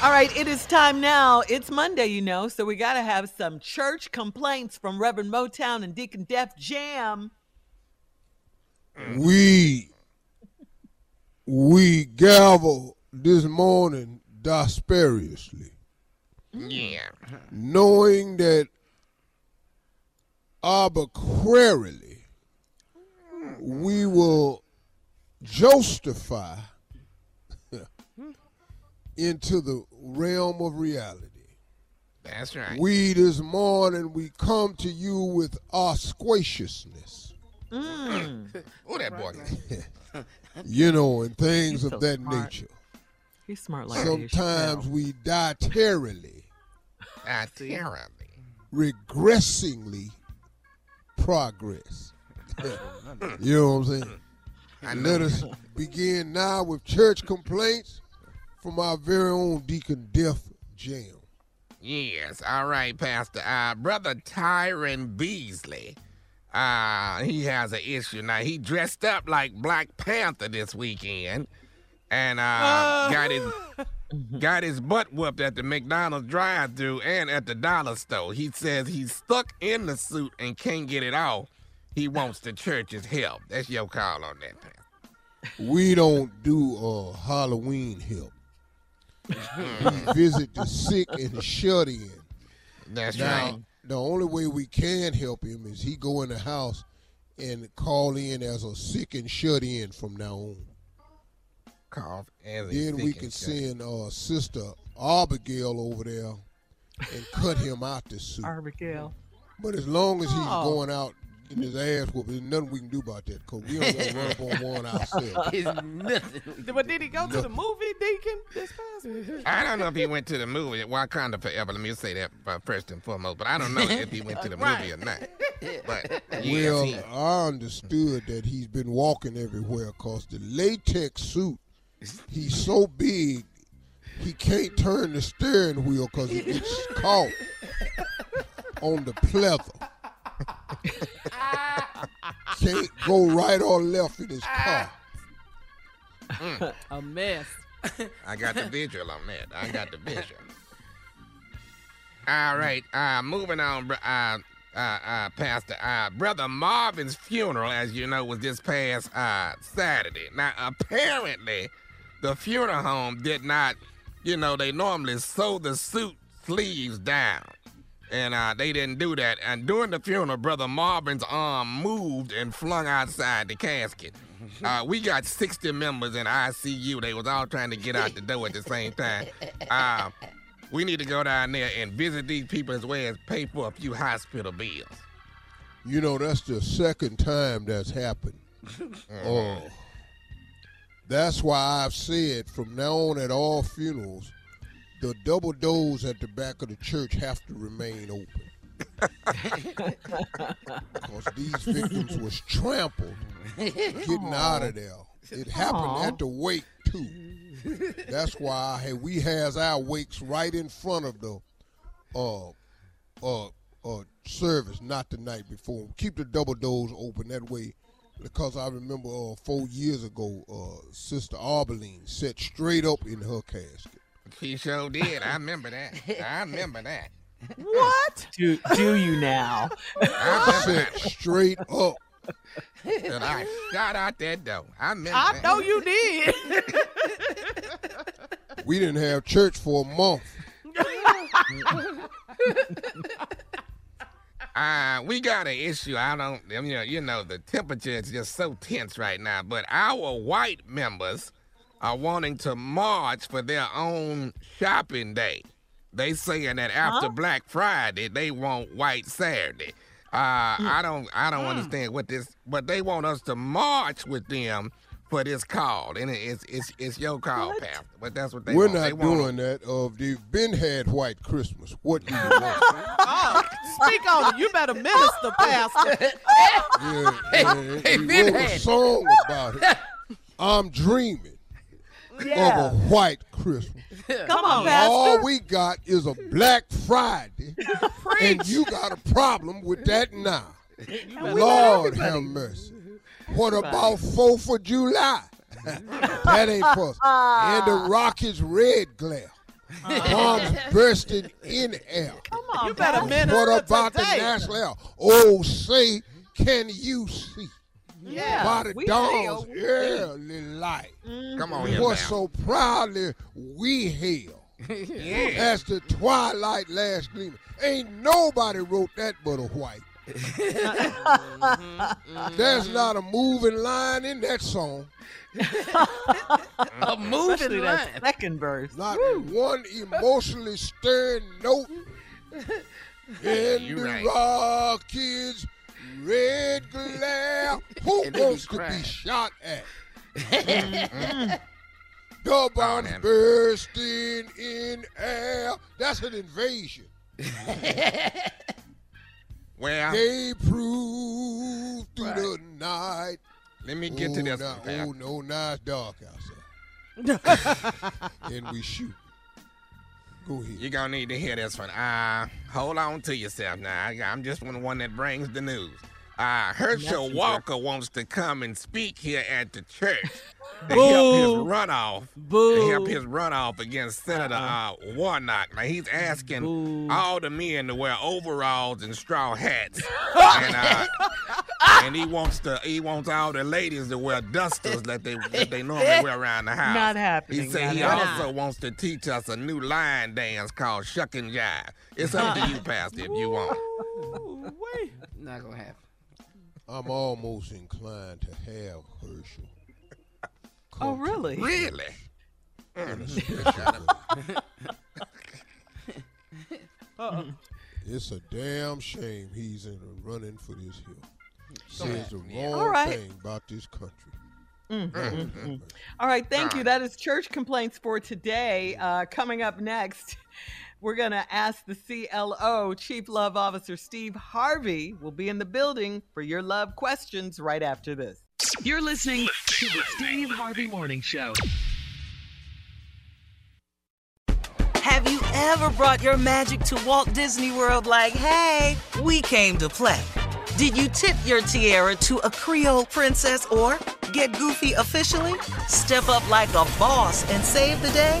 All right, it is time now. It's Monday, you know, so we got to have some church complaints from Reverend Motown and Deacon Def Jam. We we gavel this morning dexterously, Yeah. knowing that arbitrarily we will justify into the realm of reality. That's right. We this morning we come to you with our squaciousness, Mm. Who that boy? you know, and things He's of so that smart. nature. He's smart like that. Sometimes we dietary, Ah, terribly. regressingly progress. you know what I'm saying? I Let us begin now with church complaints from our very own Deacon Def Jam. Yes, all right, Pastor. Uh, Brother Tyron Beasley, uh, he has an issue. Now, he dressed up like Black Panther this weekend and uh, got his got his butt whooped at the McDonald's drive thru and at the dollar store. He says he's stuck in the suit and can't get it off. He wants the church's help. That's your call on that, Pastor. We don't do uh, Halloween help. We visit the sick and the shut in. That's now, right. the only way we can help him is he go in the house and call in as a sick and shut in from now on. Cough as a Then we can and shut. send uh, Sister Abigail over there and cut him out the suit. Abigail. But as long as he's Oh. going out in his ass whooping, there's nothing we can do about that because we don't want to run up on one ourselves. It's nothing. But did he go to the movie, Deacon, this past week? I don't know if he went to the movie Wakanda Forever. Let me say that uh, first and foremost. But I don't know if he went to the movie or not. But yes, well, he, I understood that he's been walking everywhere because the latex suit, he's so big, he can't turn the steering wheel because he gets caught on the pleather. can't go right or left in his car. A mess. I got the visual on that. I got the visual. All right, uh, moving on, br- uh, uh, uh, Pastor. Uh, Brother Marvin's funeral, as you know, was this past uh, Saturday. Now, apparently, the funeral home did not, you know, they normally sew the suit sleeves down. And uh, they didn't do that. And during the funeral, Brother Marvin's arm moved and flung outside the casket. Uh, we got 60 members in ICU. They was all trying to get out the door at the same time. Uh, we need to go down there and visit these people as well as pay for a few hospital bills. You know, that's the second time that's happened. Oh. That's why I've said from now on at all funerals, the double doors at the back of the church have to remain open. Because these victims was trampled getting out of there. It happened Aw. at the wake too. That's why hey, we has our wakes right in front of the uh uh uh service, not the night before. Keep the double doors open that way. Because I remember uh, four years ago, uh, Sister Arbeline sat straight up in her casket. She sure did. I remember that. I remember that. What? Do, do you now? I remember Sat straight up. And I shot out that door. I remember I that. know you did. We didn't have church for a month. Uh, we got an issue. I don't, you know, you know, the temperature is just so tense right now. But our white members are wanting to march for their own shopping day. They saying that after Black Friday they want White Saturday. Uh, I don't, I don't understand what this, but they want us to march with them for this call, and it's it's it's your call, Pastor. But that's what they We're want. they not want doing that. Uh, they've been had white Christmas. What do you want? Oh, speak on it. You better minister, Pastor. Yeah, yeah, hey, we been wrote a song about it. I'm dreaming of a white Christmas. Come on, All we got is a Black Friday, and you got a problem with that now. Lord have mercy. What about Fourth of July? that ain't possible. And the Rockets red glare. Bombs bursting in air. Come on, you better minister What about the today. national anthem? Oh, say, can you see? Yeah, By the we dawn's hail. early light. Mm-hmm. Come on here, What now. so proudly we hail. yeah. As the twilight last gleaming. Ain't nobody wrote that but a white. Mm-hmm. There's not a moving line in that song. A moving Especially line. that second verse. Not one emotionally stirring note. In You the right. Rockets' red glare. Who And they be wants to be shot at? the bombs man. bursting in air. That's an invasion. Well, They prove through the night. let me get to oh, this now, oh no, now it's dark outside. and we shoot. Go ahead. You're gonna need to hear this one. Uh, hold on to yourself now. I, I'm just one one that brings the news. Uh, Herschel Walker wants to come and speak here at the church to help his runoff. Boo. To help his runoff against Senator uh, Warnock. Now he's asking Boo. all the men to wear overalls and straw hats, and uh, and he wants to he wants all the ladies to wear dusters that they that they normally wear around the house. Not happening, He said he happening. also wants to teach us a new line dance called Shuck and Jive. It's up to you, Pastor, if you want. Ooh, wait. Not gonna happen. I'm almost inclined to have Herschel. Oh, really? Really? in a special way. It's a damn shame he's in a running for this hill. Says the wrong All right. thing about this country. Mm-hmm. All right, thank you. That is church complaints for today. Uh, coming up next, we're going to ask the CLO, Chief Love Officer Steve Harvey, will be in the building for your love questions right after this. You're listening to the Steve Harvey Morning Show. Have you ever brought your magic to Walt Disney World like, hey, we came to play? Did you tip your tiara to a Creole princess or get goofy officially? Step up like a boss and save the day?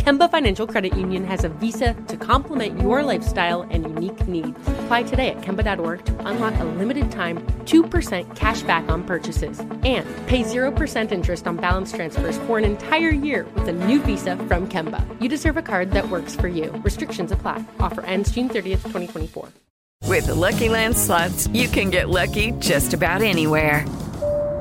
Kemba Financial Credit Union has a visa to complement your lifestyle and unique needs. Apply today at Kemba.org to unlock a limited time 2% cash back on purchases and pay 0% interest on balance transfers for an entire year with a new visa from Kemba. You deserve a card that works for you. Restrictions apply. Offer ends June 30th, 2024. With the Lucky Land slots, you can get lucky just about anywhere.